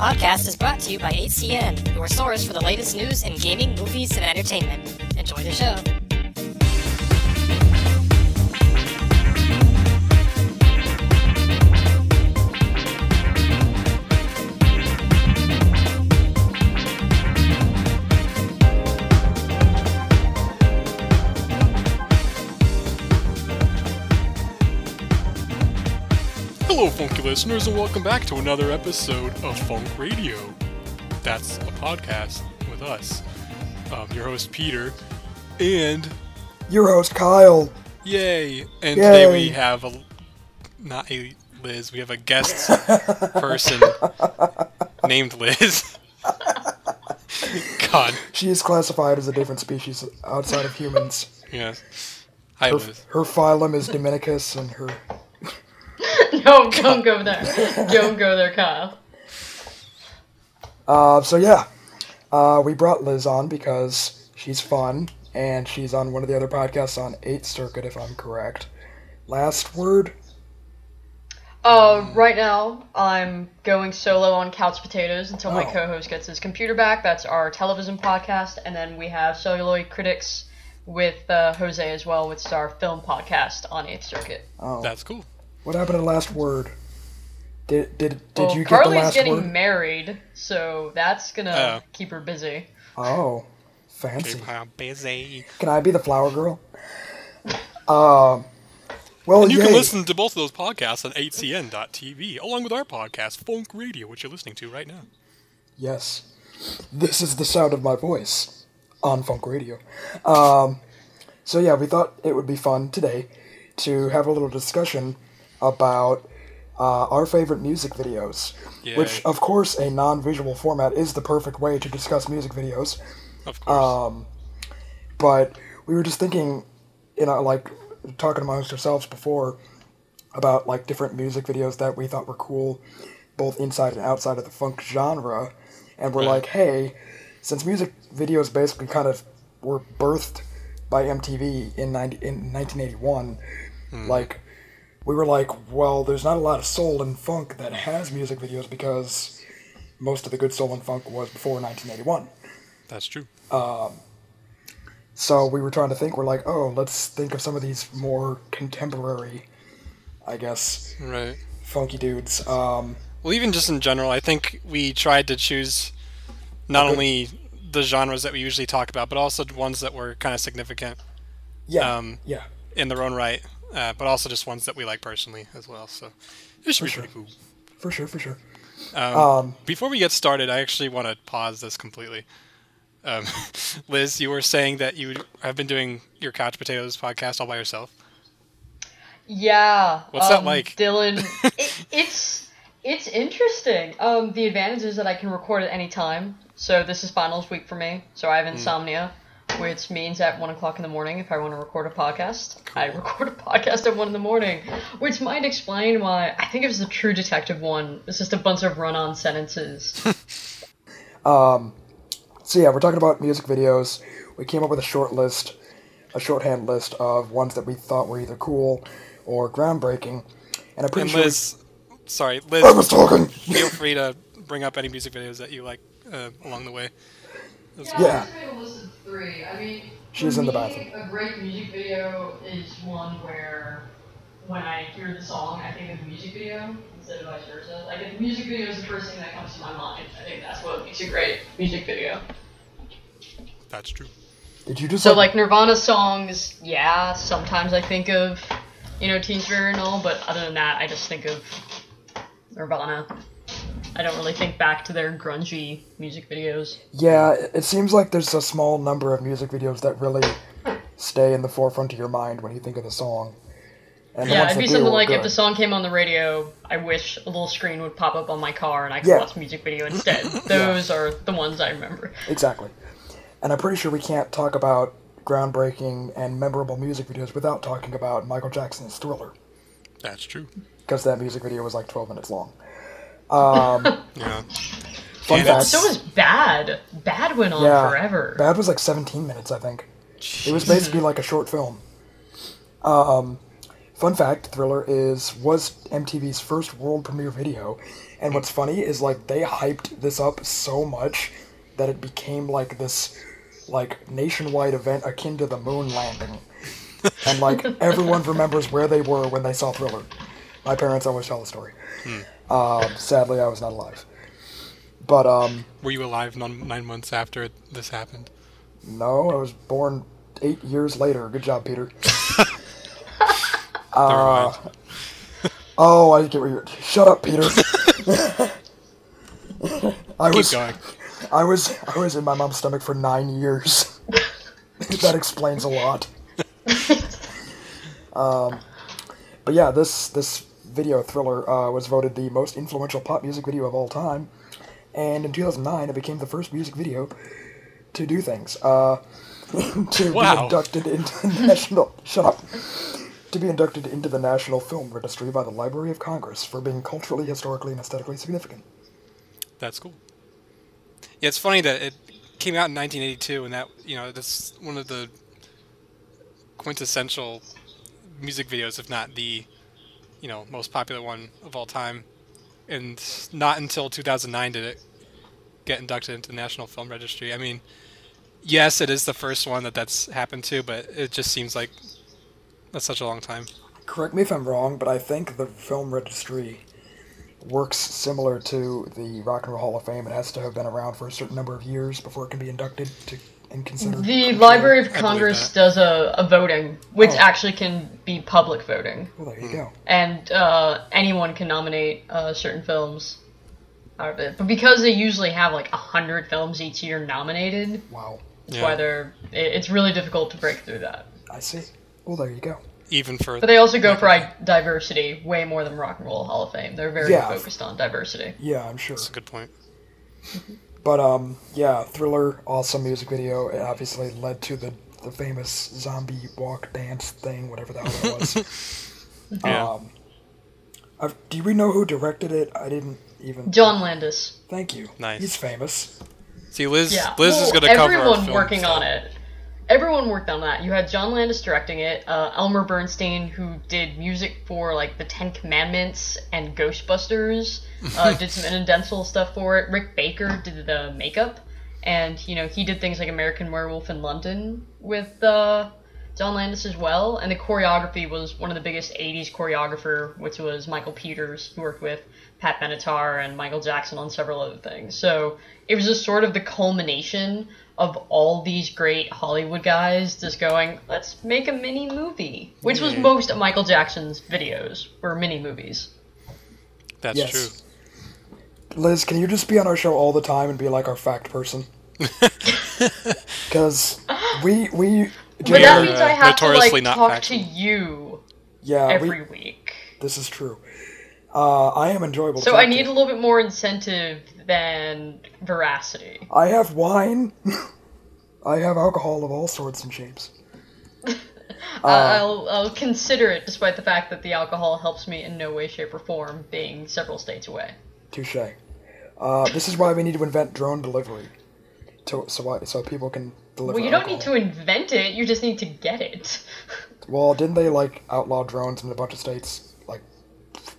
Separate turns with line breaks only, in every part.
podcast is brought to you by 8CN, your source for the latest news in gaming, movies, and entertainment. Enjoy the show.
Funky listeners, and welcome back to another episode of Funk Radio. That's a podcast with us. Um, your host Peter, and
Your host Kyle.
yay! And today we have a not a Liz, we have a guest person named Liz. God,
She is classified as a different species outside of humans.
yes. Hi,
Her,
Liz.
her phylum is Dominicus, and her
No, don't go there. Don't go there, Kyle.
uh, so yeah, uh, we brought Liz on because she's fun, and she's on one of the other podcasts on Eighth Circuit, if I'm correct. Last word.
Uh, right now, I'm going solo on Couch Potatoes until my
Oh.
co-host gets his computer back. That's our television podcast, and then we have Celluloid Critics with uh, Jose as well, which is our film podcast on Eighth Circuit.
Oh,
That's cool.
What happened to last word? Did did did
well,
you get
Carly's
the last
getting
word?
married, so that's gonna
Oh.
keep her busy.
oh, fancy.
Keep her busy.
Can I be the flower girl? Um. well,
And you
yay.
can listen to both of those podcasts on 8cn.tv, along with our podcast, Funk Radio, which you're listening to right now.
Yes. This is the sound of my voice on Funk Radio. Um, so, yeah, we thought it would be fun today to have a little discussion about uh, our favorite music videos. Which, of course, a non visual format is the perfect way to discuss music videos.
Of course.
Um, but we were just thinking, you know, like talking amongst ourselves before about like different music videos that we thought were cool, both inside and outside of the funk genre, and we're
Right.
like, hey, since music videos basically kind of were birthed by MTV in 90, in 1981, like we were like, well, there's not a lot of soul and funk that has music videos because most of the good soul and funk was before 1981.
That's true.
Um, So we were trying to think. We're like, oh, let's think of some of these more contemporary, I guess,
Right.
funky dudes. Um,
Well, even just in general, I think we tried to choose not only the genres that we usually talk about, but also ones that were kind of significant
yeah,
Um,
yeah,
in their own right, uh, but also just ones that we like personally as well. So it should be
sure.
pretty cool.
for sure, for sure.
Um,
Um,
before we get started, I actually want to pause this completely. Um, Liz, you were saying that you have been doing your Couch Potatoes podcast all by yourself.
Yeah.
What's that
um,
like?
Dylan? it, it's it's interesting. Um, the advantage is that I can record at any time. So this is finals week for me. So I have
Hmm.
insomnia, which means at one o'clock in the morning, if I want to record a podcast, I record a podcast at one in the morning. Which might explain why I think it was the True Detective one. It's just a bunch of run-on sentences.
um, so yeah, we're talking about music videos. We came up with a short list, a shorthand list of ones that we thought were either cool or groundbreaking. And I'm pretty
And
sure.
Liz, sorry,
we- I was talking.
feel free to bring up any music videos that you like uh, along the way.
Yeah.
I made a list of three. I mean,
She's
for
in the
me,
bathroom.
A great music video is one where, when I hear the song, I think of the music video instead of vice versa. Like, if the music video is the first thing that comes to my mind, I think that's what makes a great music video.
That's true.
Did you just
So, like Nirvana songs, yeah, sometimes I think of, you know, Teen Spirit and all, but other than that, I just think of Nirvana. I don't really think back to their grungy music videos.
Yeah, it it seems like there's a small number of music videos that really stay in the forefront of your mind when you think of the song. And
Yeah, it'd be
do
something
are
like if the song came on the radio, I wish a little screen would pop up on my car and I could
Yeah.
watch music video instead. Those are the ones I remember.
Exactly. And I'm pretty sure we can't talk about groundbreaking and memorable music videos without talking about Michael Jackson's Thriller,
That's true.
because that music video was like 12 minutes long. Um,
Yeah.
fun fact.
So was Bad. Bad went on
Yeah.
forever.
Bad was like 17 minutes, I think. It was basically like a short film. Um, fun fact: Thriller is was MTV's first world premiere video, and what's funny is like they hyped this up so much that it became like this like nationwide event akin to the moon landing, and like everyone remembers where they were when they saw Thriller. My parents always tell the story. Um, sadly, I was not alive, but um,
Were you alive nine, nine months after this happened?
no, I was born eight years later. Good job, Peter.
Mind.
Oh, I get where you're. Shut up, Peter. I
Keep
was
going.
I was I was in my mom's stomach for nine years. that explains a lot. um, but yeah, this this video thriller uh, was voted the most influential pop music video of all time, and in 2009 it became the first music video to do things. Uh, to
Wow.
be inducted into the national shut up. To be inducted into the National Film Registry by the Library of Congress for being culturally, historically, and aesthetically significant.
That's cool. Yeah, it's funny that it came out in 1982, and that you know that's one of the quintessential music videos, if not the you know most popular one of all time. And not until 2009 did it get inducted into the National Film Registry. I mean, yes, it is the first one that that's happened to, but it just seems like that's such a long time.
Correct me if I'm wrong, but I think the film registry works similar to the Rock and Roll Hall of Fame. It has to have been around for a certain number of years before it can be inducted to and considered.
The Library of Congress does a, a voting, which
Oh.
actually can be public voting,
Well, there you go.
and uh, anyone can nominate uh, certain films out of it. But because they usually have like a hundred films each year nominated,
Wow,
that's
Yeah.
why they're it, it's really difficult to break through that.
I see. Well, there you go.
Even for
But they also go for i- diversity way more than Rock and Roll Hall of Fame. They're very
Yeah.
focused on diversity.
Yeah, I'm sure.
that's a good point.
But um, yeah, Thriller, awesome music video. It obviously led to the the famous zombie walk dance thing, whatever the hell that was.
Yeah.
Um, I've, do we know who directed it? I didn't even.
John Landis.
Thank you.
Nice.
He's famous.
See, Liz,
Yeah,
Liz is
well,
going to cover our
everyone
film
working
stuff.
on it. Everyone worked on that. You had John Landis directing it, uh, Elmer Bernstein, who did music for like the Ten Commandments and Ghostbusters, uh, did some incidental stuff for it. Rick Baker did the makeup, and you know he did things like American Werewolf in London with uh, John Landis as well. And the choreography was one of the biggest '80s choreographer, which was Michael Peters, who worked with Pat Benatar and Michael Jackson on several other things. So it was just sort of the culmination of all these great Hollywood guys just going, let's make a mini movie. Which was most of Michael Jackson's videos were mini movies.
That's
Yes.
true.
Liz, can you just be on our show all the time and be like our fact person? Because we we
But
We
that
are,
means
uh,
I have to
notoriously
like
not
talk
factual.
to you
yeah
every
we,
week.
this is true. Uh, I am enjoyable.
So
talk
I
to.
need a little bit more incentive than veracity.
I have wine. I have alcohol of all sorts and shapes.
Uh,
Uh,
I'll, I'll consider it, despite the fact that the alcohol helps me in no way, shape, or form, being several states away.
Touche. Uh, this is why we need to invent drone delivery, to, so why, so people can deliver.
Well, you don't need to invent it; you just need to get it.
Well, didn't they like outlaw drones in a bunch of states, like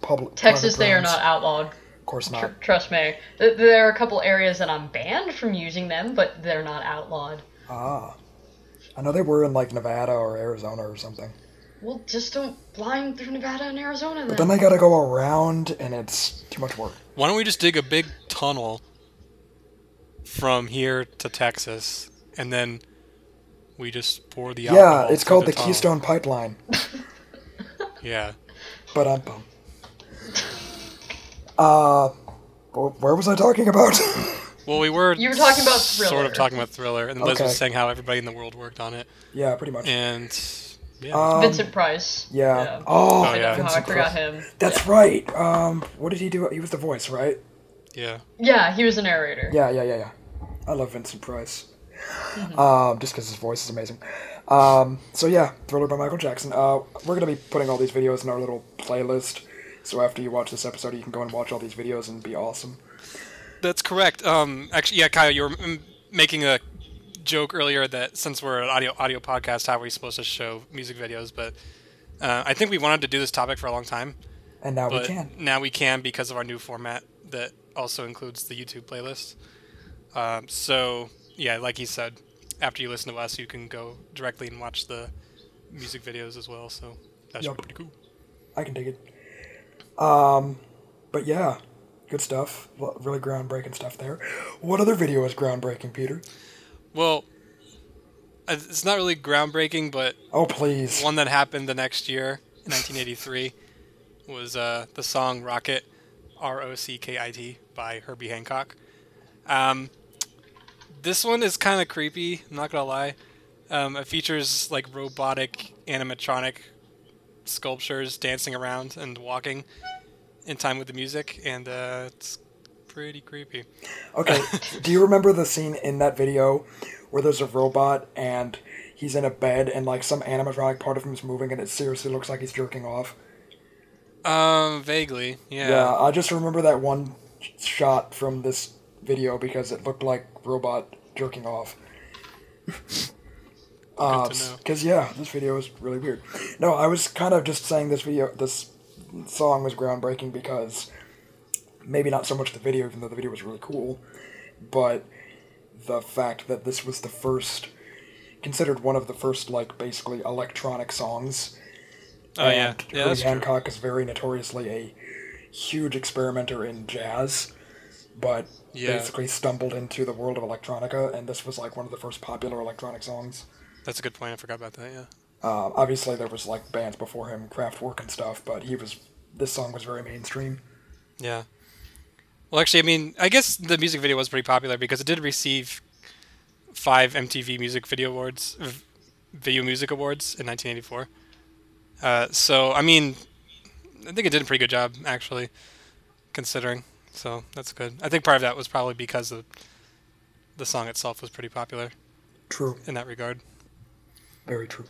public?
Texas,
private
they are not outlawed.
Of course
Tr-
not.
trust me. Th- There are a couple areas that I'm banned from using them, but they're not outlawed.
Ah, I know they were in like Nevada or Arizona or something.
Well, just don't fly 'em through Nevada and Arizona then.
But then they gotta go around, and it's too much work.
Why don't we just dig a big tunnel from here to Texas, and then we just pour the
Yeah, it's called the,
tunnel?
Keystone Pipeline.
Yeah,
But I'm bummed. Uh, where was I talking about?
well, we were
You were talking about thriller.
sort of talking about Thriller, and Liz
Okay.
was saying how everybody in the world worked on it,
yeah, pretty much.
and yeah,
Um,
Vincent Price.
yeah. Oh,
Oh,
I
yeah.
don't know how I forgot
Price.
him.
That's right. Um, what did he do? He was the voice, right?
yeah.
Yeah, he was a narrator.
Yeah, yeah, yeah, yeah. I love Vincent Price. Um, just because his voice is amazing. Um, so yeah, Thriller by Michael Jackson. Uh, we're gonna be putting all these videos in our little playlist. So after you watch this episode, you can go and watch all these videos and be awesome.
That's correct. Um, actually, yeah, Kyle, you were making a joke earlier that since we're an audio audio podcast, how are we supposed to show music videos? But Uh, I think we wanted to do this topic for a long time,
And now we can.
now we can because of our new format that also includes the YouTube playlist. Um, so yeah, like he said, after you listen to us, you can go directly and watch the music videos as well. So that's
Yup.
pretty cool.
I can dig it. Um, but yeah, good stuff. Really groundbreaking stuff there. What other video is groundbreaking, Peter?
Well, uh, it's not really groundbreaking, but
Oh please.
one that happened the next year, in 1983, was uh, the song "Rockit," R O C K I T, by Herbie Hancock. Um, this one is kind of creepy. I'm not gonna lie. Um, it features like robotic animatronic sculptures dancing around and walking in time with the music, and uh, it's pretty creepy.
Okay, do you remember the scene in that video where there's a robot and he's in a bed and like some animatronic part of him is moving and it seriously looks like he's jerking off?
Um, vaguely, yeah.
Yeah, I just remember that one shot from this video because it looked like robot jerking off. Uh. Because yeah, this video was really weird. No, I was kind of just saying this video, this song was groundbreaking because maybe not so much the video, even though the video was really cool, but the fact that this was the first, considered one of the first like basically electronic songs.
Oh yeah,
And
yeah,
Herbie
that's true.
Hancock is very notoriously a huge experimenter in jazz, but
Yeah.
basically stumbled into the world of electronica, and this was like one of the first popular electronic songs.
That's a good point. I forgot about that. Yeah.
Uh, obviously, there was like bands before him, Kraftwerk and stuff, but he was. This song was very mainstream.
Yeah. Well, actually, I mean, I guess the music video was pretty popular because it did receive five MTV Music Video Awards, Video Music Awards in 1984. Uh, so, I mean, I think it did a pretty good job, actually, considering. So that's good. I think part of that was probably because the the song itself was pretty popular
True,
in that regard.
very true.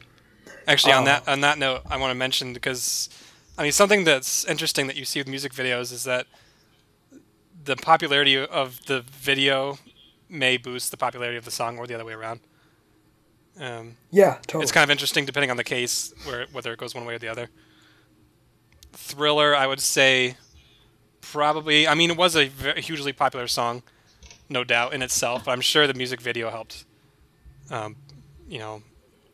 Actually, on
Oh.
that on that note, I want to mention because I mean something that's interesting that you see with music videos is that the popularity of the video may boost the popularity of the song or the other way around. Um,
Yeah, totally.
it's kind of interesting depending on the case where whether it goes one way or the other. Thriller, I would say, probably. I mean, it was a hugely popular song, no doubt in itself. But I'm sure the music video helped, um, you know,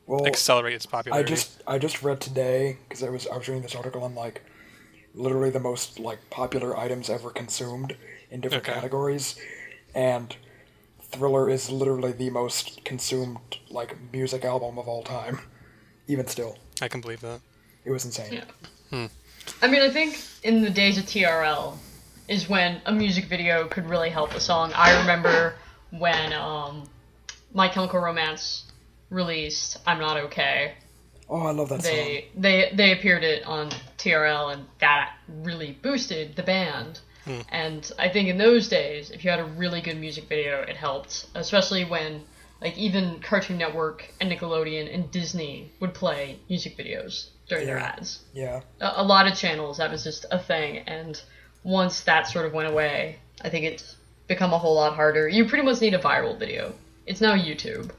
well,
accelerate its popularity.
I just I just read today because I was I was reading this article on like literally the most like popular items ever consumed in different
Okay.
categories, and Thriller is literally the most consumed like music album of all time. Even still,
I can believe that.
it was insane.
Yeah. I mean, I think in the days of TRL is when a music video could really help a song. I remember when um, My Chemical Romance released "I'm Not Okay."
Oh, I love that song.
They they they appeared it on TRL, and that really boosted the band. And I think in those days, if you had a really good music video, it helped, especially when like even Cartoon Network and Nickelodeon and Disney would play music videos during their ads
Yeah,
a, a lot of channels that was just a thing and once that sort of went away i think it's become a whole lot harder you pretty much need a viral video it's now youtube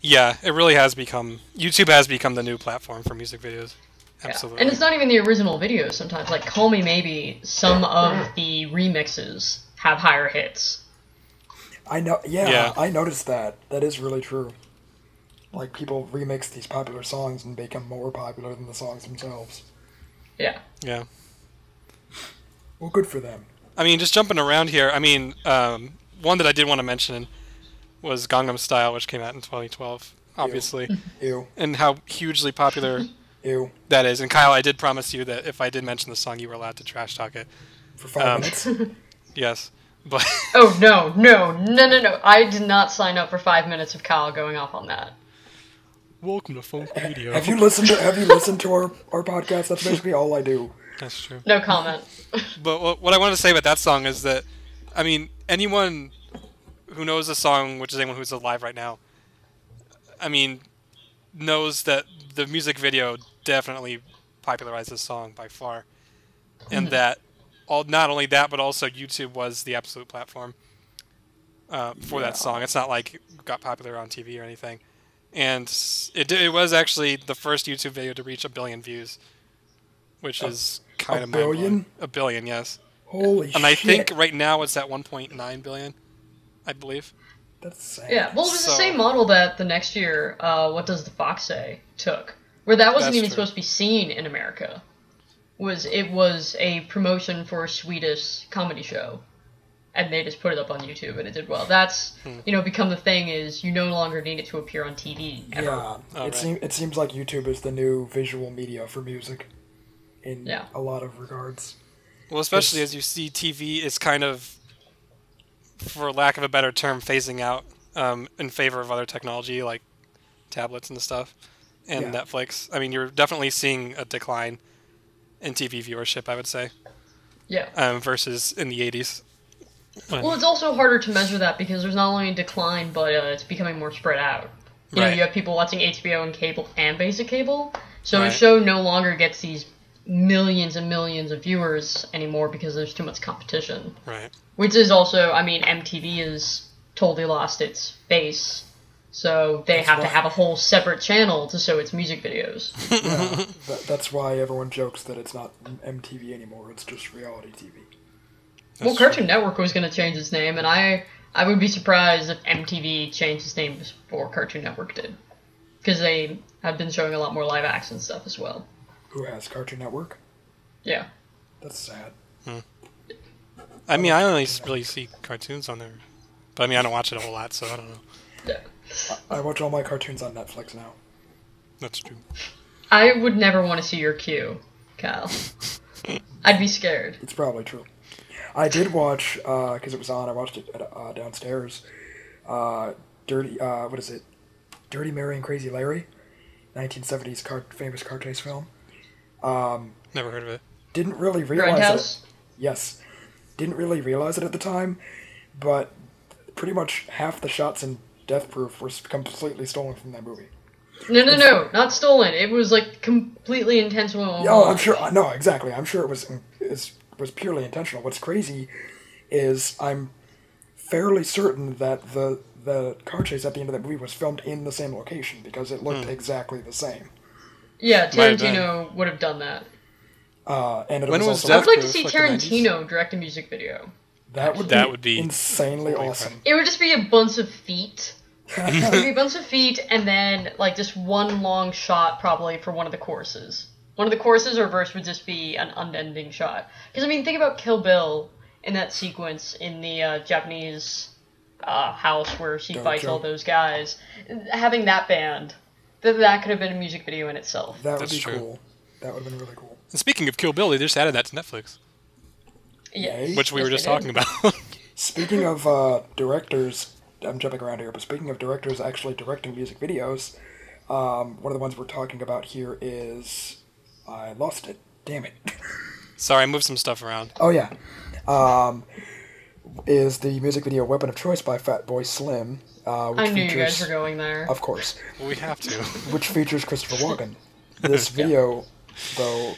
Yeah, it really has become YouTube has become the new platform for music videos.
Yeah.
Absolutely.
and it's not even the original videos sometimes like call me maybe some of the remixes have higher hits
I know. Yeah,
Yeah.
I noticed that. That is really true. Like people remix these popular songs and become more popular than the songs themselves.
yeah
yeah.
Well, good for them.
I mean, just jumping around here. I mean, um, one that I did want to mention was Gangnam Style, which came out in 2012, obviously,
Ew,
and how hugely popular
ew.
that is. And Kyle, I did promise you that if I did mention the song, you were allowed to trash talk it.
For five
Um,
minutes.
Yes, but
oh no no no no no i did not sign up for five minutes of kyle going off on that
welcome to Funk Radio.
Have you listened to Have you listened to our our podcast? That's basically all I do.
That's true.
no comment
But what, what I want to say about that song is that, I mean, anyone who knows the song, which is anyone who's alive right now, I mean, knows that the music video definitely popularized this song by far, and that all not only that, but also YouTube was the absolute platform uh, for
Yeah.
that song. It's not like it got popular on TV or anything. And it it was actually the first YouTube video to reach a billion views, which is kind of a
billion?
A billion, yes.
Holy shit.
And I think right now it's at 1.9 billion, I believe.
That's sad.
Yeah, well, it was the same model that the next year, uh, What Does the Fox Say, took. Where that wasn't even
true.
supposed to be seen in America. Was It was a promotion for a Swedish comedy show. And they just put it up on YouTube and it did well. That's,
Hmm.
you know, become the thing is you no longer need it to appear on TV. Ever.
Yeah,
Oh,
it
right.
seems it seems like YouTube is the new visual media for music, in
Yeah.
a lot of regards.
Well, especially
It's-
as you see TV is kind of, for lack of a better term, phasing out um, in favor of other technology like tablets and stuff, and
Yeah.
Netflix. I mean, you're definitely seeing a decline in TV viewership. I would say
Yeah.
um, versus in the 80s. When-
Well, it's also harder to measure that because there's not only a decline, but uh, it's becoming more spread out. You know, you have people watching HBO and cable and basic cable, so
Right.
a show no longer gets these millions and millions of viewers anymore because there's too much competition.
right.
Which is also, I mean, MTV has totally lost its base, so they
That's
have
why-
to have a whole separate channel to show its music videos.
Yeah, that, that's why everyone jokes that it's not MTV anymore. It's just reality TV.
Well,
That's true.
Cartoon Network was going to change its name, and I I would be surprised if MTV changed its name before Cartoon Network did, because they have been showing a lot more live action stuff as well.
Who has Cartoon Network?
Yeah,
That's sad. Hmm.
I mean, I only really see cartoons on there, but I mean, I don't watch it a whole lot, so I don't know.
yeah.
I watch all my cartoons on Netflix now.
That's true.
I would never want to see your queue, Kyle. I'd be scared.
It's probably true. I did watch because it was on. I watched it at, uh, downstairs. Uh, Dirty. Uh, what is it? Dirty Mary and Crazy Larry, 1970s car- famous car chase film. Um,
Never heard of it.
didn't really realize it. Yes, didn't really realize it at the time, but pretty much half the shots in Death Proof were completely stolen from that movie.
No, no, no, not stolen. It was like completely intentional.
Oh, I'm sure. No, exactly. I'm sure it was is was purely intentional. What's crazy is I'm fairly certain that the the car chase at the end of that movie was filmed in the same location because it looked exactly the same.
Yeah,
Might have.
Tarantino would have done that.
Uh, and it
When
was,
was
also
I would like to see
like
Tarantino direct a music video.
that would
That
be
would be
insanely
really
awesome.
It would just be a bunch of feet. it would be a bunch of feet, and then like just one long shot, probably for one of the choruses. One of the choruses or verse would just be an unending shot. Because I mean, think about Kill Bill in that sequence in the uh, Japanese uh, house where she
Dojo.
fights all those guys. Having that band, that that could have been a music video in itself.
That would
That's
be
true.
cool. That would have been really cool.
And speaking of Kill Bill, they just added that to Netflix,
Yeah.
Yay.
which we
Yes,
were just talking about.
Speaking of uh, directors, I'm jumping around here, but speaking of directors actually directing music videos, um, one of the ones we're talking about here is I lost it. Damn it.
Sorry, I moved some stuff around.
Oh yeah, um, is the music video "Weapon of Choice" by Fatboy Slim, uh, which
I knew you
features,
guys were going there.
of course,
we have to.
which features Christopher Walken. This video, though,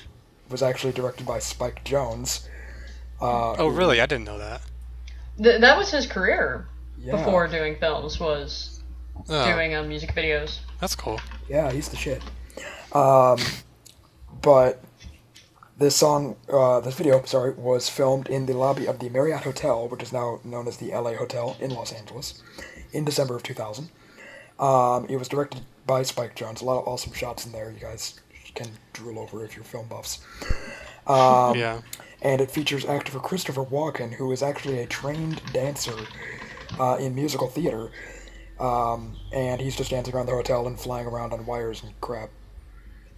was actually directed by Spike Jonze. Uh,
Oh, really? I didn't know that.
Th- that was his career
yeah,
before doing films. Was
Oh,
doing uh, music videos.
that's cool.
Yeah, he's the shit. Um, but this song, uh, this video, sorry, was filmed in the lobby of the Marriott Hotel, which is now known as the LA Hotel in Los Angeles, in December of 2000. Um, it was directed by Spike Jonze. A lot of awesome shots in there. You guys can drool over if you're film buffs. Um,
yeah.
and it features actor Christopher Walken, who is actually a trained dancer uh, in musical theater. Um, and he's just dancing around the hotel and flying around on wires and crap.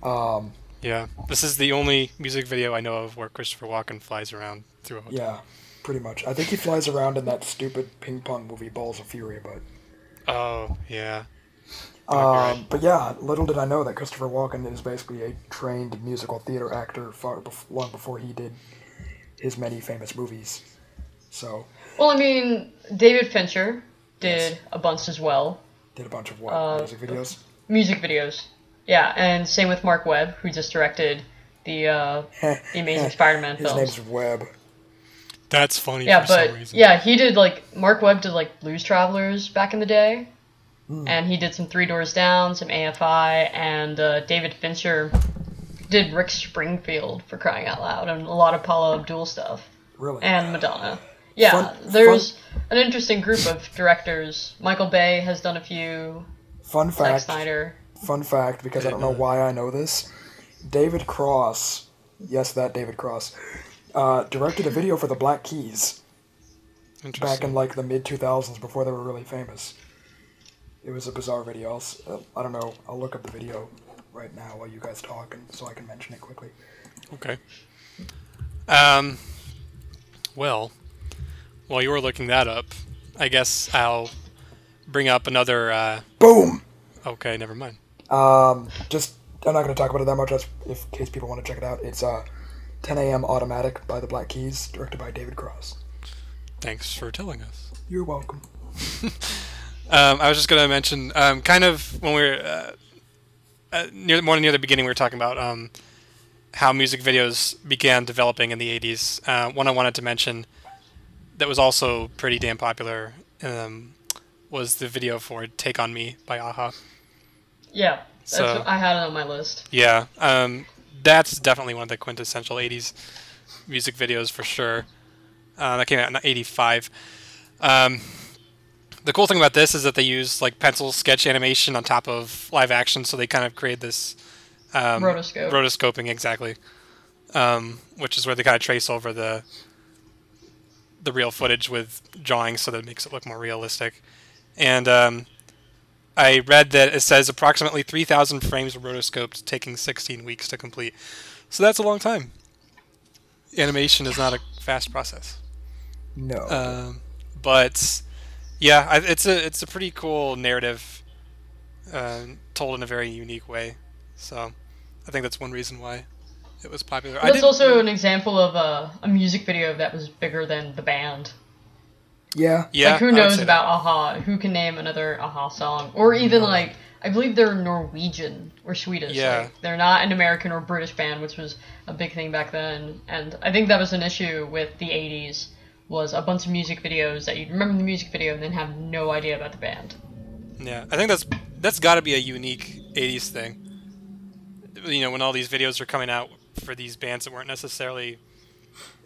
Um,
Yeah. This is the only music video I know of where Christopher Walken flies around through a hotel.
yeah, pretty much. I think he flies around in that stupid ping pong movie Balls of Fury, but
Oh, yeah.
um, but yeah, little did I know that Christopher Walken is basically a trained musical theater actor far bef- long before he did his many famous movies. So
Well, I mean, David Fincher did
Yes.
a bunch as well.
did a bunch of what
Uh,
music videos.
Music videos. Yeah, and same with Marc Webb, who just directed the uh, the Amazing Spider-Man
His
films.
name's Webb.
That's funny
yeah,
for some
but
reason.
yeah, he did like Marc Webb did like Blues Travelers back in the day. and he did some Three Doors Down, some AFI, and uh, David Fincher did Rick Springfield for crying out loud, and a lot of Paula Abdul stuff,
Really?
and Madonna. Yeah,
Fun-
there's an interesting group of directors. Michael Bay has done a few.
fun fact. Zack.
Snyder.
Fun fact, because I don't know why I know this. David Cross, yes, that David Cross, uh, directed a video for the Black Keys back in like the mid 2000s before they were really famous. It was a bizarre video. I'll, uh, I don't know. I'll look up the video right now while you guys talk, and so I can mention it quickly.
Okay. Um. Well, while you were looking that up, I guess I'll bring up another. Uh,
Boom.
okay, never mind.
Um, just I'm not going to talk about it that much. Just if in case people want to check it out, it's uh, 10 a.m. Automatic by the Black Keys, directed by David Cross.
Thanks for telling us.
You're welcome.
Um, I was just going to mention, um, kind of when we were uh, uh, near more near the beginning, we were talking about um, how music videos began developing in the '80s. Uh, one I wanted to mention that was also pretty damn popular um, was the video for "Take on Me" by a-ha.
Yeah, that's,
So-
I had it on my list.
Yeah, um, that's definitely one of the quintessential '80s music videos for sure. Uh, that came out in '85. Um, the cool thing about this is that they use like pencil sketch animation on top of live action, so they kind of create this um,
Rotoscope.
rotoscoping exactly, um, which is where they kind of trace over the the real footage with drawings, so that it makes it look more realistic. And um, I read that it says approximately 3,000 frames were rotoscoped, taking 16 weeks to complete. So that's a long time. Animation is not a fast process.
No.
Um, but yeah, I, it's a it's a pretty cool narrative, uh, told in a very unique way. So I think that's one reason why it was popular. I
That's
didn't-
also an example of a, a music video that was bigger than the band.
Yeah.
yeah.
like who knows
say
about a-ha? Who can name another a-ha song? Or even mm-hmm. like I believe they're Norwegian or Swedish.
Yeah.
Like, they're not an American or British band, which was a big thing back then. And I think that was an issue with the '80s. Was a bunch of music videos that you'd remember the music video and then have no idea about the band.
Yeah, I think that's that's got to be a unique '80s thing. You know, when all these videos are coming out for these bands that weren't necessarily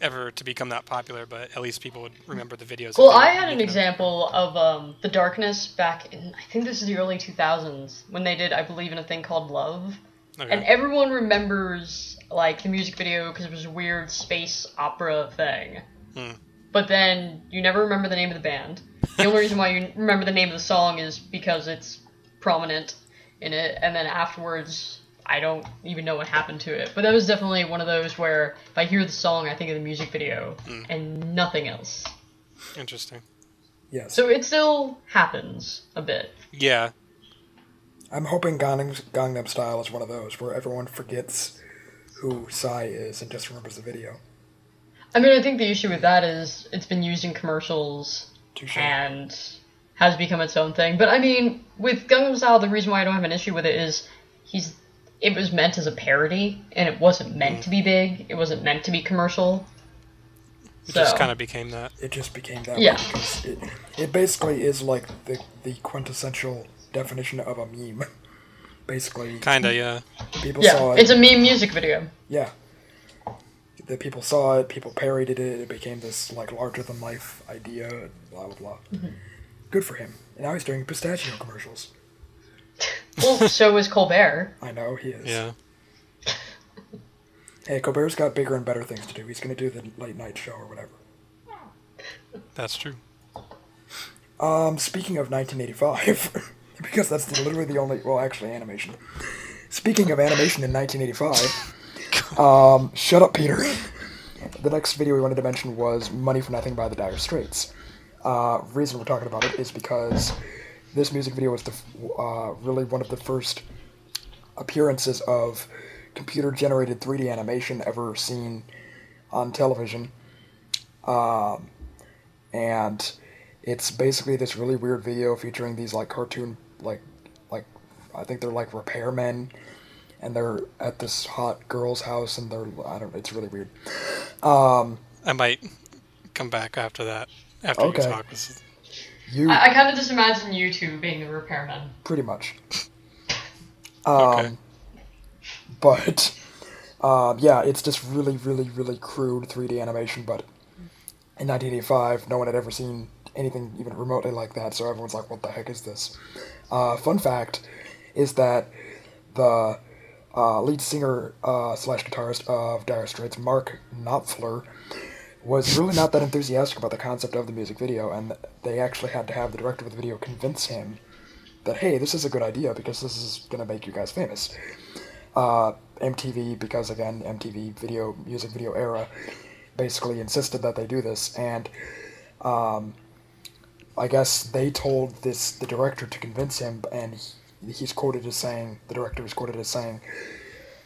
ever to become that popular, but at least people would remember the videos.
Well, I had an example of um, the Darkness back in I think this is the early 2000s when they did I believe in a thing called Love,
Okay.
and everyone remembers like the music video because it was a weird space opera thing.
Hmm.
But then you never remember the name of the band. The only reason why you remember the name of the song is because it's prominent in it, and then afterwards. I don't even know what happened to it, but that was definitely one of those where if I hear the song, I think of the music video
Hmm.
and nothing else.
Interesting.
Yes.
So it still happens a bit.
Yeah,
I'm hoping Gangnam, Gangnam Style is one of those where everyone forgets who Psy is and just remembers the video.
I mean, I think the issue with that is it's been used in commercials
Touche.
and has become its own thing. But I mean, with Gangnam Style, the reason why I don't have an issue with it is he's it was meant as a parody and it wasn't meant to be big. It wasn't meant to be commercial.
it
So
just kind of became that.
It just became that
Yeah.
it, it basically is like the, the quintessential definition of a meme. Basically,
Kinda, yeah.
people saw
yeah,
it.
it's a meme music video.
yeah. The people saw it, people parodied it, it became this like larger than life idea, blah blah blah.
Mm-hmm.
Good for him. And now he's doing pistachio commercials.
Well, so is Colbert.
I know he is.
Yeah.
Hey, Colbert's got bigger and better things to do. He's gonna do the late night show or whatever.
That's true.
Um, speaking of 1985, because that's literally the only, well, actually, animation. Speaking of animation in 1985, um, shut up, Peter. The next video we wanted to mention was Money for Nothing by the Dire Straits. Uh, reason we're talking about it is because this music video was the, uh, really one of the first appearances of computer generated 3D animation ever seen on television. Um, and it's basically this really weird video featuring these like cartoon like like I think they're like repairmen and they're at this hot girl's house and they're I don't it's really weird. Um
I might come back after that. After
Okay.
you talk.
You
I, I kind of just imagine you two being the repairmen.
pretty much. Um,
Okay.
But um, yeah, it's just really, really, really crude 3D animation. But in 1985, no one had ever seen anything even remotely like that, so everyone's like, "What the heck is this?" Uh, fun fact is that the uh, lead singer uh, slash guitarist of Dire Straits, Mark Knopfler, was really not that enthusiastic about the concept of the music video, and they actually had to have the director of the video convince him that hey, this is a good idea because this is gonna make you guys famous. Uh, MTV, because again, MTV video music video era, basically insisted that they do this, and um, I guess they told this the director to convince him, and he, he's quoted as saying the director is quoted as saying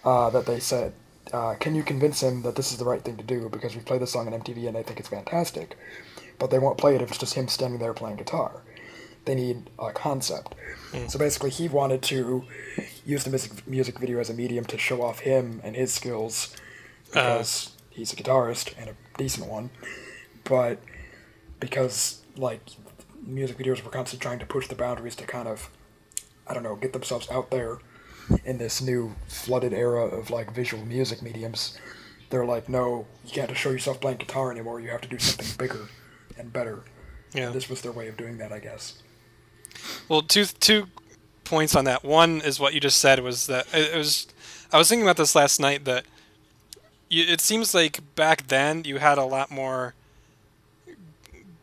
uh, that they said, uh, "Can you convince him that this is the right thing to do? Because we play this song on MTV and they think it's fantastic, but they won't play it if it's just him standing there playing guitar." They need a concept. So basically, he wanted to use the music music video as a medium to show off him and his skills because he's a guitarist and a decent one, but because like music videos were constantly trying to push the boundaries to kind of I don't know get themselves out there in this new flooded era of like visual music mediums. They're like, no, you can't just show yourself playing guitar anymore. You have to do something bigger and better.
Yeah.
This was their way of doing that, I guess.
Well, two two points on that. One is what you just said was that it it was. I was thinking about this last night that you, it seems like back then you had a lot more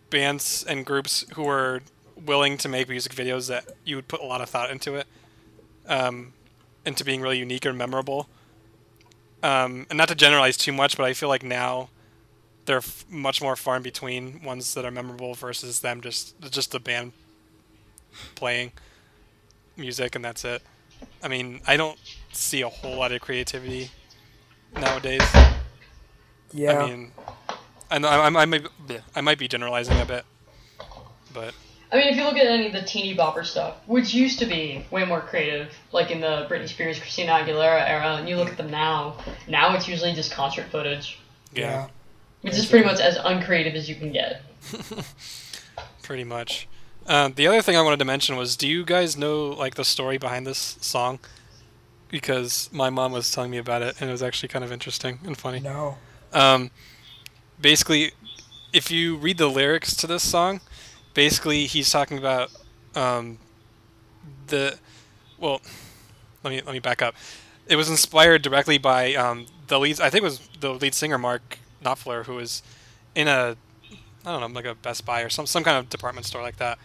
bands and groups who were willing to make music videos that you would put a lot of thought into it, um, into being really unique or memorable. Um, and not to generalize too much, but I feel like now they're f- much more far in between ones that are memorable versus them just just the band playing music and that's it. I mean, I don't see a whole lot of creativity nowadays.
Yeah.
I mean, I know I, I, might I might be generalizing a bit, but
I mean, if you look at any of the teeny bopper stuff, which used to be way more creative, like in the Britney Spears, Christina Aguilera era, and you look at them now, now it's usually just concert footage,
yeah,
which is pretty much as uncreative as you can get.
pretty much. Uh, the other thing I wanted to mention was, do you guys know like the story behind this song? Because my mom was telling me about it, and it was actually kind of interesting and funny.
no.
Um, basically, if you read the lyrics to this song, basically he's talking about um, the well. Let me let me back up. It was inspired directly by um, the lead. I think it was the lead singer Mark Knopfler, who was in a I don't know like a Best Buy or some some kind of department store like that,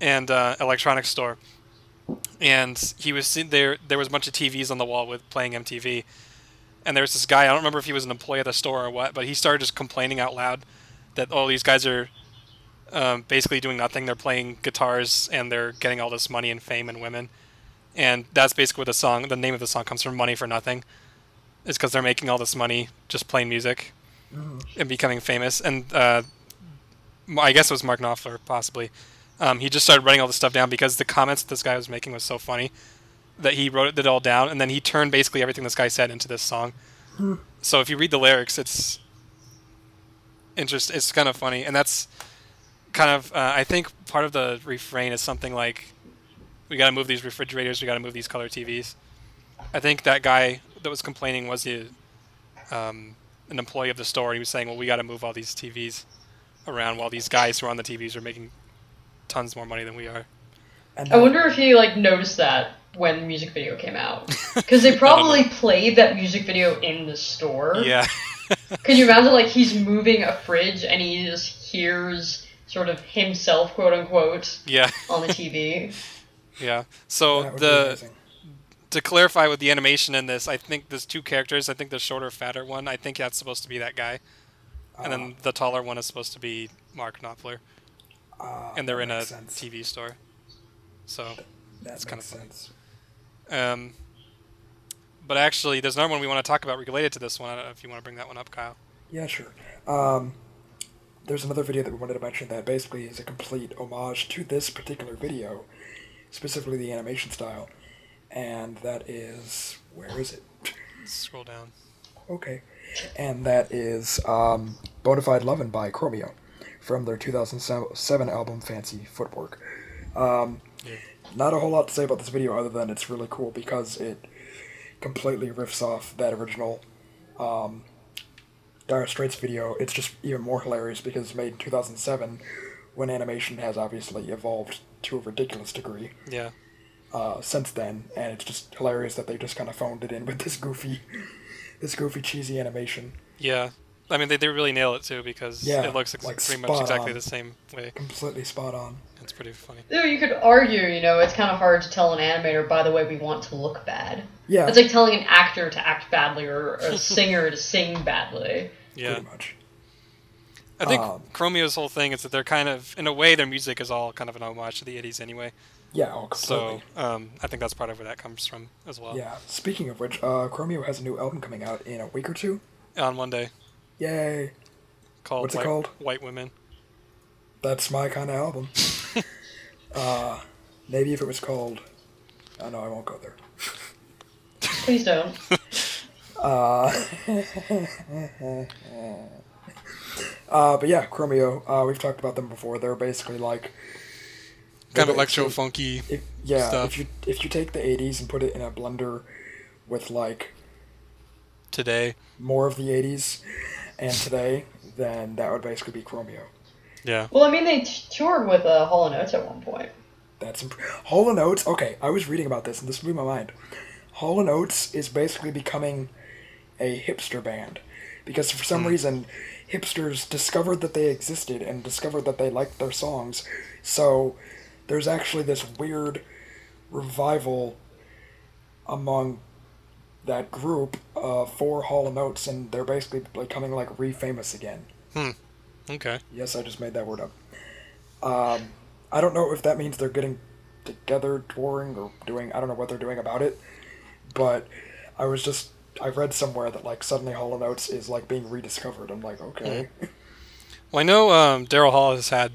and uh, electronics store. And he was sitting there. There was a bunch of TVs on the wall with playing MTV, and there was this guy. I don't remember if he was an employee at the store or what, but he started just complaining out loud that all these guys are um, basically doing nothing. They're playing guitars and they're getting all this money and fame and women, and that's basically what the song. The name of the song comes from "Money for Nothing." It's because they're making all this money just playing music and becoming famous. And uh, I guess it was Mark Knopfler, possibly. Um, he just started writing all this stuff down because the comments this guy was making was so funny that he wrote it all down, and then he turned basically everything this guy said into this song. So if you read the lyrics, it's interest. It's kind of funny, and that's kind of uh, I think part of the refrain is something like, "We got to move these refrigerators. We got to move these color TVs." I think that guy that was complaining was the um, an employee of the store. He was saying, "Well, we got to move all these TVs around while these guys who are on the TVs are making tons more money than we are."
And
I wonder if he like noticed that when the music video came out, because they probably played that music video in the store.
Yeah.
Can you imagine like he's moving a fridge and he just hears sort of himself, quote unquote,
yeah.
on the TV?
Yeah. So
that would be
the to clarify with the animation in this, I think there's two characters. I think the shorter, fatter one, I think that's supposed to be that guy, and then the taller one is supposed to be Mark Knopfler,
Ah,
and they're in a
sense.
TV store. So,
That
it's kinda funny.
sense.
um, but actually, there's another one we want to talk about related to this one. I don't know if you want to bring that one up, Kyle.
Yeah, sure. Um, there's another video that we wanted to mention that basically is a complete homage to this particular video, specifically the animation style, and that is where is it?
Scroll down.
Okay, and that is um, Bonafied Lovin' by Chromeo from their 2007 album Fancy Footwork. Um, Not a whole lot to say about this video other than it's really cool because it completely riffs off that original um, Dire Straits video. It's just even more hilarious because it's made in 2007 when animation has obviously evolved to a ridiculous degree
Yeah.
uh, since then, and it's just hilarious that they just kind of phoned it in with this goofy, this goofy cheesy animation.
Yeah. I mean, they, they really nail it too because
Yeah,
it looks ex-
like
pretty much exactly
on.
the same way.
Completely spot on.
It's pretty funny.
Though you could argue, you know, it's kind of hard to tell an animator, by the way, we want to look bad.
Yeah,
It's like telling an actor to act badly or a singer to sing badly.
Yeah.
pretty much.
I think
Um,
Chromeo's whole thing is that they're kind of, in a way, their music is all kind of an homage to the 80s anyway.
Yeah, oh, completely.
So um, I think that's part of where that comes from as well.
yeah. Speaking of which, uh, Chromeo has a new album coming out in a week or two.
On Monday.
Yay!
called
What's it called?
White Women.
That's my kind of album. uh, maybe if it was called. Oh no, I won't go there.
Please don't.
Uh, uh, but yeah, Chromeo. Uh, we've talked about them before. They're basically like
Kind of
they're
electro funky.
Yeah,
stuff.
if you if you take the '80s and put it in a blender with like
today.
more of the '80s and today, then that would basically be Chromeo.
Yeah.
Well, I mean, they t- toured with uh, Hall & Oates at one point.
That's imp- Hall and Oates. Okay, I was reading about this and this blew my mind. Hall and Oates is basically becoming a hipster band because for some reason hipsters discovered that they existed and discovered that they liked their songs. So there's actually this weird revival among that group uh, for Hall and Oates, and they're basically becoming like re-famous again. Hmm.
Okay.
Yes, I just made that word up. Um, I don't know if that means they're getting together, touring, or doing. I don't know what they're doing about it. But I was just. I read somewhere that like suddenly Hall and Oates is like being rediscovered. I'm like, okay.
Well, I know um, Daryl Hall has had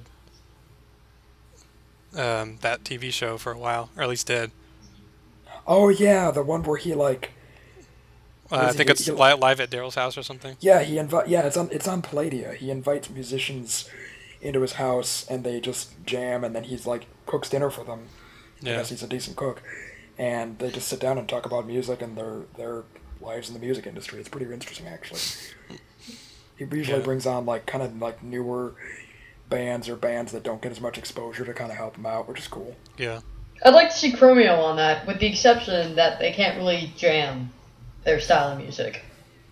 um, that TV show for a while, or at least did.
Oh yeah, the one where he like.
Uh, I
Does he
think it's
he-
li- live at Daryl's house or something.
Yeah, he invite. Yeah, it's on. It's on Palladia. He invites musicians into his house, and they just jam, and then he's like cooks dinner for them.
Yeah.
because he's a decent cook, and they just sit down and talk about music and their their lives in the music industry. It's pretty interesting, actually. He usually
Yeah.
brings on like kind of like newer bands or bands that don't get as much exposure to kind of help him out, which is cool.
Yeah.
I'd like to see Chromeo on that, with the exception that they can't really jam their style of music.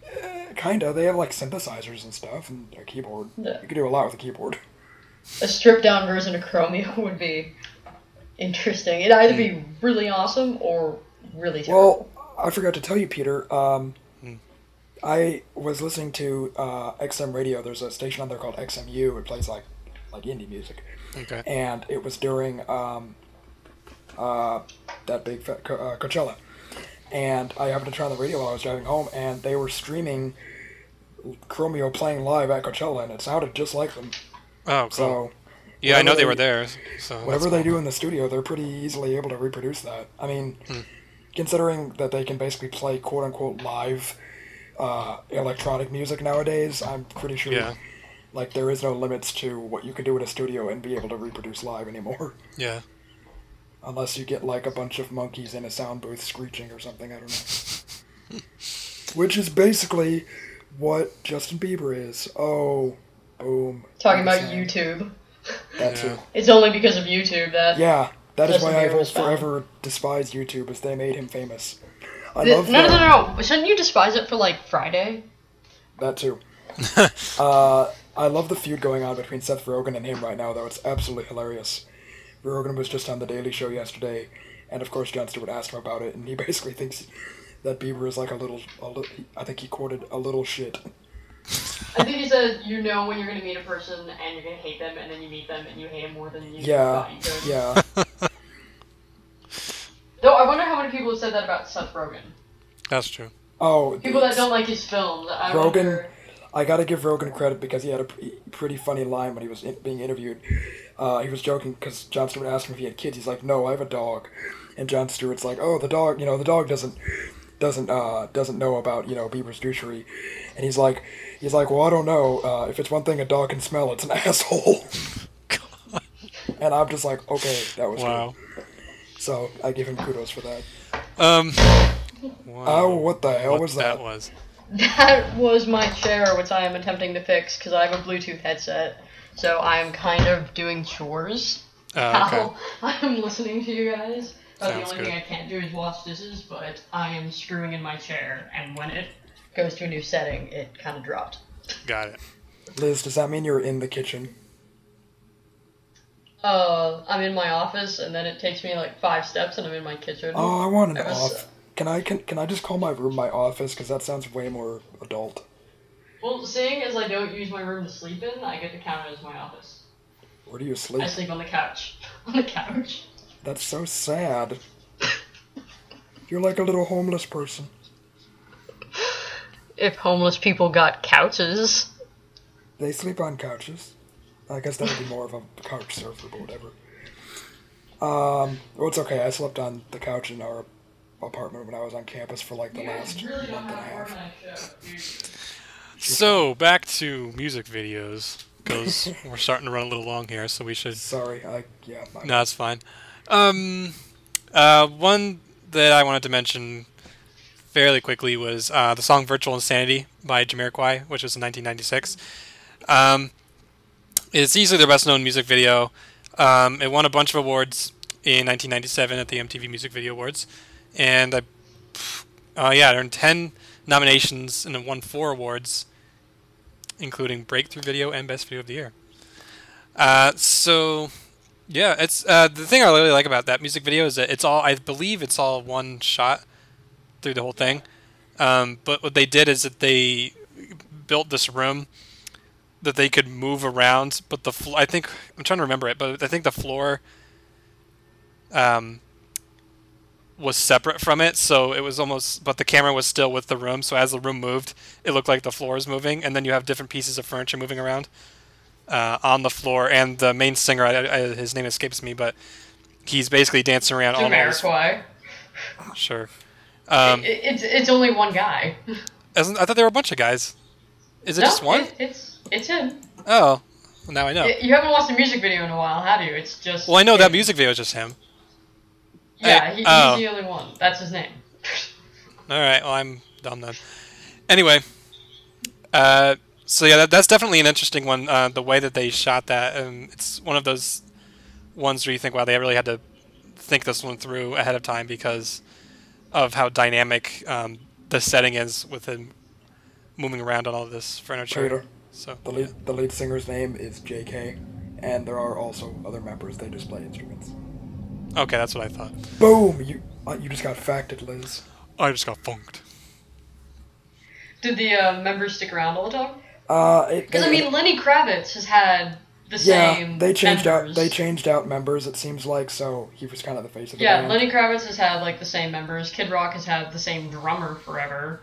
Eh, kinda, they have like synthesizers and stuff and a keyboard.
Yeah.
You can do a lot with a keyboard.
A stripped down version of Chromeo would be interesting. It'd either be hmm. really awesome or really terrible.
Well, I forgot to tell you, Peter. Um,
Hmm.
I was listening to uh, XM radio. There's a station on there called XMU. It plays like like indie music.
Okay.
and it was during um, uh, that big fe- Co- uh, Coachella. And I happened to turn on the radio while I was driving home, and they were streaming Chromeo playing live at Coachella, and it sounded just like them.
Oh, cool.
So
yeah, I know they
whatever
were there. So
whatever they do in the studio, they're pretty easily able to reproduce that. I mean, considering that they can basically play quote unquote live uh, electronic music nowadays, I'm pretty sure
Yeah.
like there is no limits to what you can do in a studio and be able to reproduce live anymore.
Yeah.
Unless you get like a bunch of monkeys in a sound booth screeching or something, I don't know. Which is basically what Justin Bieber is. Oh, boom.
Talking about YouTube.
That's
Yeah.
too.
It's only because of YouTube that.
Yeah, that is why I
Bieber
will
was
forever despise YouTube, as they made him famous. I
The-
love
no, no,
the-
no, no. Shouldn't you despise it for like Friday?
That too. uh, I love the feud going on between Seth Rogen and him right now, though. It's absolutely hilarious. Rogen was just on The Daily Show yesterday, and of course, Jon Stewart asked him about it, and he basically thinks that Bieber is like a little, a little I think he quoted, a little shit.
I think he said you know when you're gonna meet a person and you're gonna hate them, and then you meet them and you hate them more than you
Yeah,
thought you could.
yeah.
Though I wonder how many people have said that about Seth Rogen.
That's true.
Oh,
People that don't like his films. I
Rogen-
wonder.
I gotta give Rogen credit because he had a pre- pretty funny line when he was in, being interviewed. Uh, he was joking because Jon Stewart asked him if he had kids. He's like, "No, I have a dog," and Jon Stewart's like, "Oh, the dog, you know, the dog doesn't doesn't uh, doesn't know about you know Bieber's douchery," and he's like, He's like, well, I don't know. Uh, if it's one thing a dog can smell, it's an asshole. and I'm just like, okay, that was
Wow.
good. So I give him kudos for that.
Um.
Oh, what the hell
what
was
that
that?
was.
That was my chair, which I am attempting to fix because I have a Bluetooth headset. So I'm kind of doing chores
Uh, okay.
I'm listening to you guys. But the
Sounds
only thing. I can't do is wash dishes, but I am screwing in my chair, and when it goes to a new setting, it kind of dropped.
Got it.
Liz, does that mean you're in the kitchen?
Uh, I'm in my office, and then it takes me like five steps, and I'm in my kitchen.
Oh, I want an
I was,
off. Can I can, can I just call my room my office? Because that sounds way more adult.
Well, seeing as I don't use my room to sleep in, I get to count it as my office.
Where do you sleep?
I
sleep?
sleep on the couch. on the couch.
That's so sad. You're like a little homeless person.
If homeless people got couches.
They sleep on couches. I guess that would be more of a couch surfer, but whatever. Um, well, it's okay. I slept on the couch in our apartment when I was on campus for like the last month and a half.
So back to music videos because we're starting to run a little long here, so we should.
Sorry, I yeah. My,
No, that's fine. Um, uh, one that I wanted to mention fairly quickly was uh, the song "Virtual Insanity" by Jamiroquai, which was in 1996. Um, it's easily their best-known music video. Um, it won a bunch of awards in 1997 at the MTV Music Video Awards, and I, uh, yeah, it earned 10 nominations and it won four awards, including Breakthrough Video and Best Video of the Year. Uh, so yeah, it's uh, the thing I really like about that music video is that it's all I believe it's all one shot through the whole thing. Um, but what they did is that they built this room that they could move around, but the fl- I think I'm trying to remember it, but I think the floor um, was separate from it, so it was almost but the camera was still with the room. So as the room moved, it looked like the floor is moving, and then you have different pieces of furniture moving around uh, on the floor, and the main singer, I, I, his name escapes me, but he's basically dancing around all those.
Jamiroquai.
Sure. Um,
It- it's it's only one guy.
I thought there were a bunch of guys. Is it
No,
just one?
it- it's it's him.
Oh, well, now I know.
Y- You haven't watched a music video in a while, have you? It's just.
Well, I know that music video is just him.
Yeah,
I-
he,
oh.
he's the only one. That's his name.
All right. Well, I'm dumb then. Anyway, uh, so yeah, that, that's definitely an interesting one. Uh, the way that they shot that, and it's one of those ones where you think, wow, they really had to think this one through ahead of time because of how dynamic um, the setting is with him moving around on all this furniture.
Peter,
So
the lead the lead singer's name is Jay Kay And there are also other members. They just play instruments.
okay, that's what I thought.
Boom! You uh, you just got facted, Liz.
I just got funked.
Did the uh, members stick around all the time?
Uh,
Because I
they-
mean, Lenny Kravitz has had the
yeah,
same.
they changed
members.
out. They changed out members. It seems like so. He was kind of the face of the
Yeah,
band.
Lenny Kravitz has had like the same members. Kid Rock has had the same drummer forever.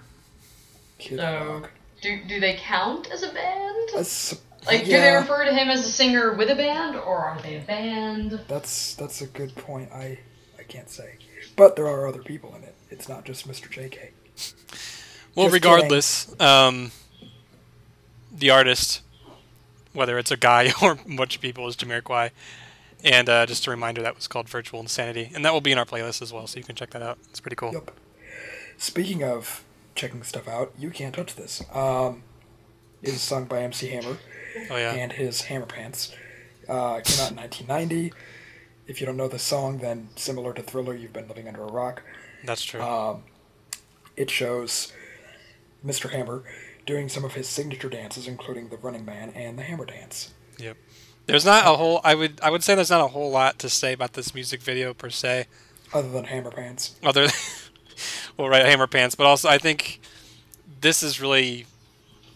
Kid
So,
Rock.
do do they count as a band?
That's,
Like, do they refer to him as a singer with a band, or are they a band?
That's that's a good point. I I can't say, but there are other people in it. It's not just Mr. Jay Kay
Well,
Just
regardless, um, the artist, whether it's a guy or a bunch of people, is Jamiroquai. And uh, just a reminder, that was called Virtual Insanity. And that will be in our playlist as well, so you can check that out. It's pretty cool.
Yep. Speaking of checking stuff out, you can't touch this. Um, is sung by MC Hammer
Oh, yeah.
and his Hammer Pants. Uh, came out in 1990. If you don't know the song, then similar to Thriller, you've been living under a rock.
That's true.
Um, it shows Mr. Hammer doing some of his signature dances, including the Running Man and the Hammer Dance.
yep. There's not a whole. I would. I would say there's not a whole lot to say about this music video per se,
Other than Hammer Pants.
other. well, right, Hammer Pants, but also I think this is really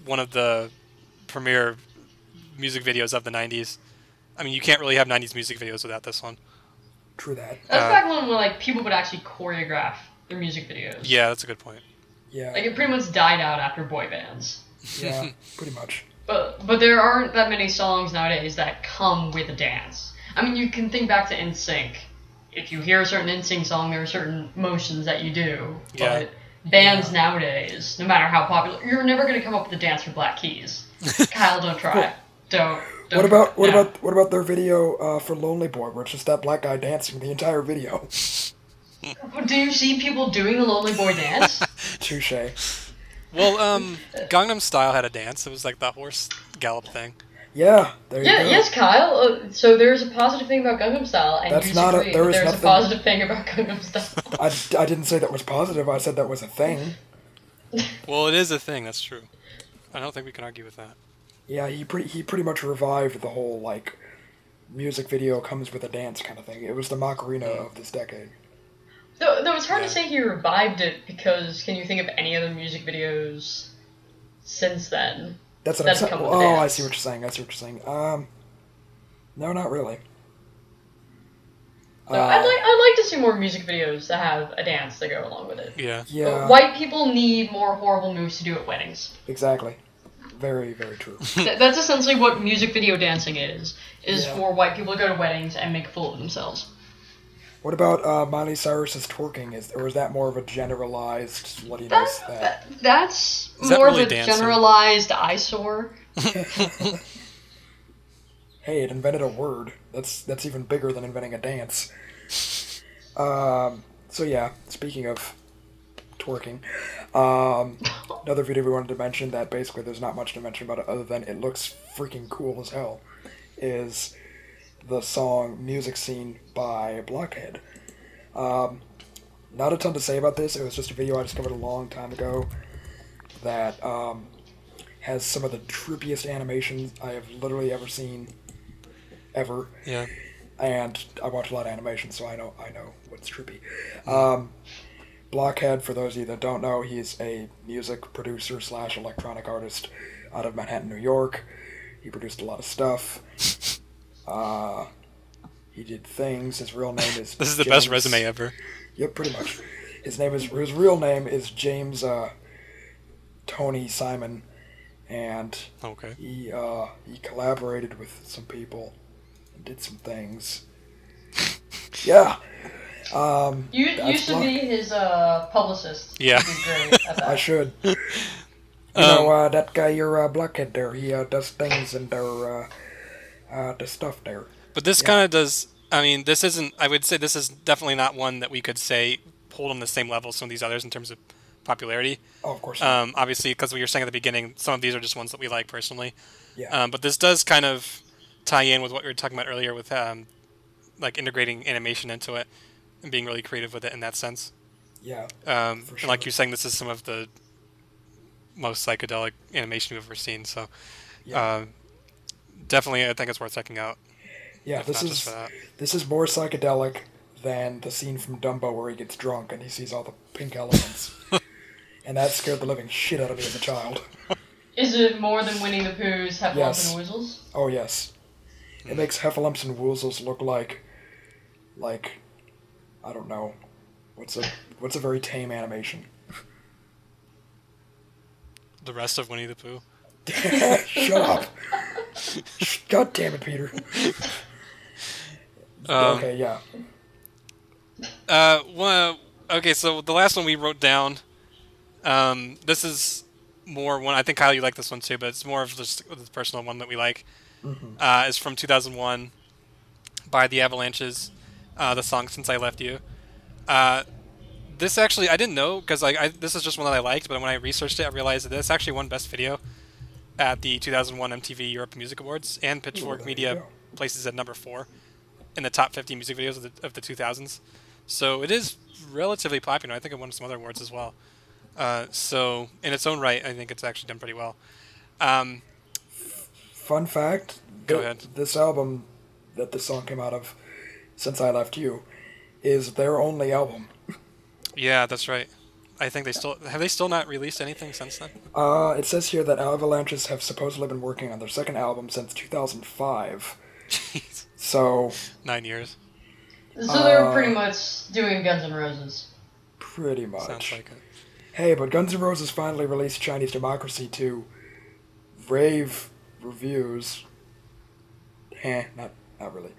one of the premier music videos of the '90s. I mean, you can't really have '90s music videos without this one.
True that.
That's
Uh,
back when like people would actually choreograph their music videos.
Yeah, that's a good point.
Yeah.
Like it pretty much died out after boy bands.
Yeah, pretty much.
But but there aren't that many songs nowadays that come with a dance. I mean, you can think back to NSYNC. If you hear a certain NSYNC song, there are certain motions that you do.
Yeah.
But bands nowadays, no matter how popular, you're never gonna come up with a dance for Black Keys. Kyle, don't try. Don't. don't
What about what
no.
about what about their video uh, for Lonely Boy, where it's just that black guy dancing the entire video?
Do you see people doing the Lonely Boy dance?
Touche.
Well, um, Gangnam Style had a dance. It was like the horse gallop thing.
Yeah, there you
yeah,
go.
yes, Kyle. Uh, so there's a positive thing about Gangnam Style, and
That's
you
not a-
disagree,
there
but
is
there's
nothing-
a positive thing about Gangnam Style.
I, I didn't say that was positive. I said that was a thing.
Well, it is a thing. That's true. I don't think we can argue with that.
Yeah, he pretty he pretty much revived the whole like music video comes with a dance kind of thing. It was the Macarena of this decade.
Though, though it's hard
Yeah.
to say he revived it because can you think of any other music videos since then?
That's what
That's
I'm saying. Oh, I see what you're saying. I see what you're saying. Um, no, not really.
So
Uh,
I'd like I'd like to see more music videos that have a dance that go along with it.
Yeah.
Yeah,
White people need more horrible moves to do at weddings.
exactly. Very, very true.
Th- that's essentially what music video dancing is. Is
Yeah.
for white people to go to weddings and make a fool of themselves.
What about uh, Miley Cyrus's twerking? Is or is that more of a generalized sluttiness?
That,
That
that, that's
Is that
more
really
of a
dancing?
generalized eyesore.
hey, it invented a word. That's that's even bigger than inventing a dance. Um, so yeah, speaking of twerking, um, another video we wanted to mention that basically there's not much to mention about it other than it looks freaking cool as hell, is the song "Music Scene" by Blockhead. Um, not a ton to say about this. It was just a video I discovered a long time ago that um, has some of the trippiest animations I have literally ever seen, ever.
Yeah.
And I watch a lot of animation, so I know I know what's trippy. Um, Blockhead, for those of you that don't know, he's a music producer slash electronic artist out of Manhattan, New York. He produced a lot of stuff. Uh, he did things. His real name is.
This is the best resume ever.
Yep, pretty much. His name is his real name is James uh, Tony Simon, and
Okay.
he uh, he collaborated with some people and did some things. Yeah, um,
You you
That's
should be his uh, publicist.
Yeah.
You'd be great at that.
I should. You
Um,
know uh, that guy, your uh, blockhead there. He uh, does things and there, uh, uh, the stuff there.
But this
Yeah.
kind of does. I mean, this isn't. I would say this is definitely not one that we could say hold on the same level as some of these others in terms of popularity.
Oh, of course.
Um, obviously, because we you're saying at the beginning, some of these are just ones that we like personally.
yeah.
Um, but this does kind of tie in with what we were talking about earlier with um, like integrating animation into it and being really creative with it in that sense.
yeah.
Um, and like you're saying, this is some of the most psychedelic animation we've ever seen. So
Yeah.
um, definitely, I think it's worth checking out.
yeah. This is this is more psychedelic than the scene from Dumbo where he gets drunk and he sees all the pink elements. and that scared the living shit out of me as a child.
Is it more than Winnie the Pooh's Heffalump
Yes.
and Woozles?
Oh yes, it hmm. makes Heffalumps and Woozles look like, like, I don't know, what's a what's a very tame animation.
The rest of Winnie the Pooh.
Shut up! God damn it, Peter.
Um,
okay, yeah,
Uh, one, okay, so the last one we wrote down. Um, this is more one. I think Kyle, you like this one too, but it's more of just the personal one that we like. Uh, is from 2001 by the Avalanches. Uh, the song "Since I Left You." Uh, this actually I didn't know because like I, this is just one that I liked, but when I researched it, I realized that this actually won Best Video at the 2001 MTV Europe Music Awards, and Pitchfork
you
Media places at number four in the top 50 music videos of the, of the 2000s. So it is relatively popular. I think it won some other awards as well. Uh, so in its own right, I think it's actually done pretty well. Um,
fun fact.
Go
th-
ahead.
This album that this song came out of, since I left you, is their only album.
yeah, that's right. I think they still have they still not released anything since then.
Uh, it says here that Avalanches have supposedly been working on their second album since 2005.
Jeez,
So
nine years
So they're
Uh,
pretty much doing Guns N' Roses.
pretty much.
sounds like it.
Hey, but Guns N' Roses finally released Chinese Democracy to rave reviews. Eh, not not really.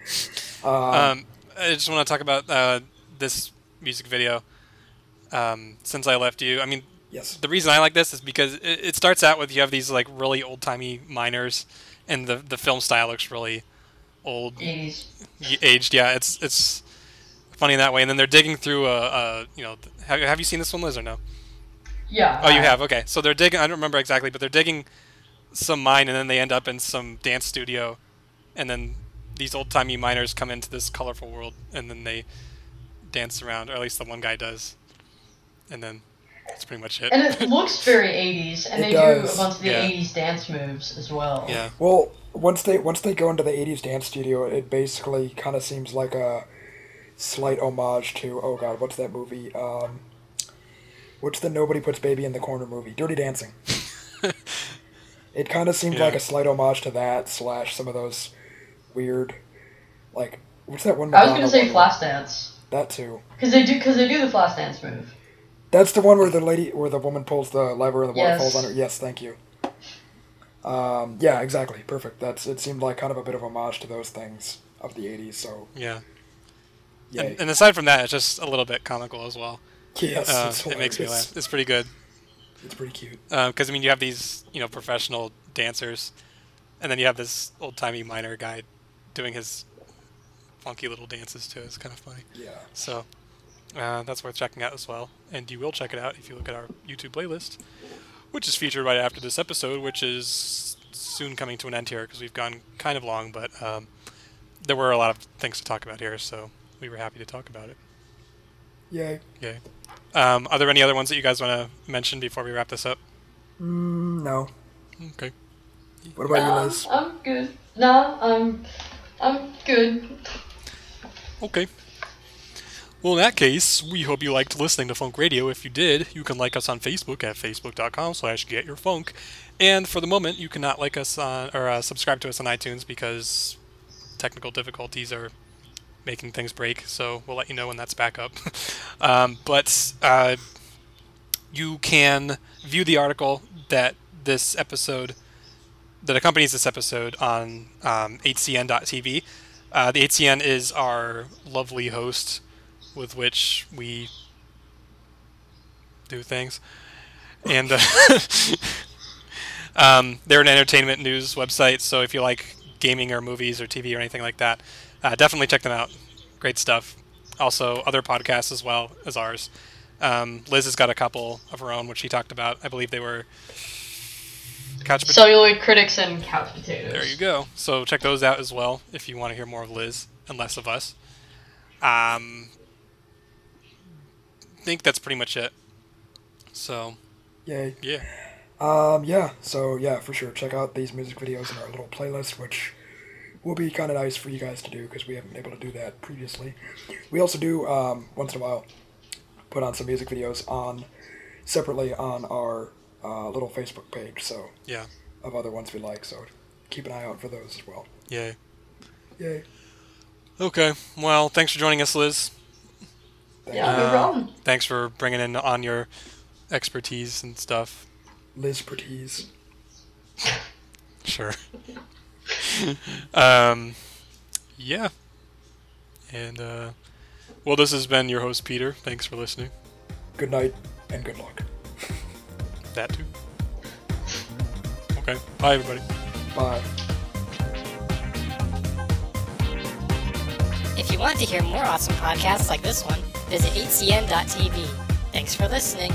Um,
Um, I just want to talk about uh, this music video. Um, since I left you. I mean,
Yes.
the reason I like this is because it, it starts out with you have these like really old timey miners, and the the film style looks really old,
80s.
y- aged. Yeah, it's it's funny in that way. And then they're digging through a, a you know, have, have you seen this one, Liz, or no?
Yeah.
Oh, you
I-
have. Okay, so they're digging. I don't remember exactly, but they're digging some mine, and then they end up in some dance studio, and then these old timey miners come into this colorful world, and then they dance around, or at least the one guy does, and then that's pretty much it.
And it looks very 80s, and
It
they
does.
do a bunch of the
Yeah.
80s dance moves as well.
yeah,
Well, once they once they go into the '80s dance studio, it basically kind of seems like a slight homage to oh god, what's that movie? Um, what's the Nobody Puts Baby in the Corner movie? Dirty Dancing. it kind of seemed
Yeah.
like a slight homage to that slash some of those weird, like what's that one?
I was gonna say
one?
Flashdance
That too.
because they do because they do the Flashdance move.
That's the one where the lady, where the woman pulls the lever and the water
Yes.
falls on her. Yes, thank you. Um, yeah, exactly. Perfect. That's. It seemed like kind of a bit of homage to those things of the '80s. So,
yeah.
yay.
And, and aside from that, it's just a little bit comical as well.
yes,
Uh, it makes me laugh. It's pretty good.
It's pretty cute.
because I mean you have these you know professional dancers, and then you have this old timey miner guy doing his funky little dances too. It's kind of funny.
Yeah.
So uh, that's worth checking out as well. And you will check it out if you look at our YouTube playlist, which is featured right after this episode, which is soon coming to an end here because we've gone kind of long, but um, there were a lot of things to talk about here, so we were happy to talk about it.
Yay.
Yay. Um, are there any other ones that you guys want to mention before we wrap this up?
Mm, no.
Okay.
What about you,
Nah,
Liz?
I'm good. Nah, I'm I'm good.
Okay. Well, in that case, we hope you liked listening to Funk Radio. If you did, you can like us on Facebook at facebook.com slash getyourfunk. And for the moment, you cannot like us on, or uh, subscribe to us on iTunes because technical difficulties are making things break. So we'll let you know when that's back up. um, but uh, you can view the article that this episode, that accompanies this episode on um, hcn.tv. Uh, the HCN is our lovely host with which we do things. And uh, um, they're an entertainment news website, so if you like gaming or movies or TV or anything like that, uh, definitely check them out. Great stuff. Also, other podcasts as well as ours. Um, Liz has got a couple of her own, which she talked about. I believe they were Couch Potatoes.
Celluloid critics and couch potatoes.
There you go. So check those out as well if you want to hear more of Liz and less of us. Um, think that's pretty much it. So
Yay.
yeah,
Um, yeah. So yeah, for sure. Check out these music videos in our little playlist, which will be kind of nice for you guys to do because we haven't been able to do that previously. We also do um, once in a while put on some music videos on separately on our uh, little Facebook page. So
yeah,
of other ones we like. So keep an eye out for those as well.
yay.
Yay.
Okay. Well, thanks for joining us, Liz.
Yeah, no
Uh,
problem.
Thanks for bringing in on your expertise and stuff.
Liz Pertese.
Sure. um, yeah. And uh, well, this has been your host Peter. Thanks for listening.
Good night and good luck.
That too. Okay. Bye, everybody.
Bye.
If you want to hear more awesome podcasts like this one, visit hcn.tv. Thanks for listening.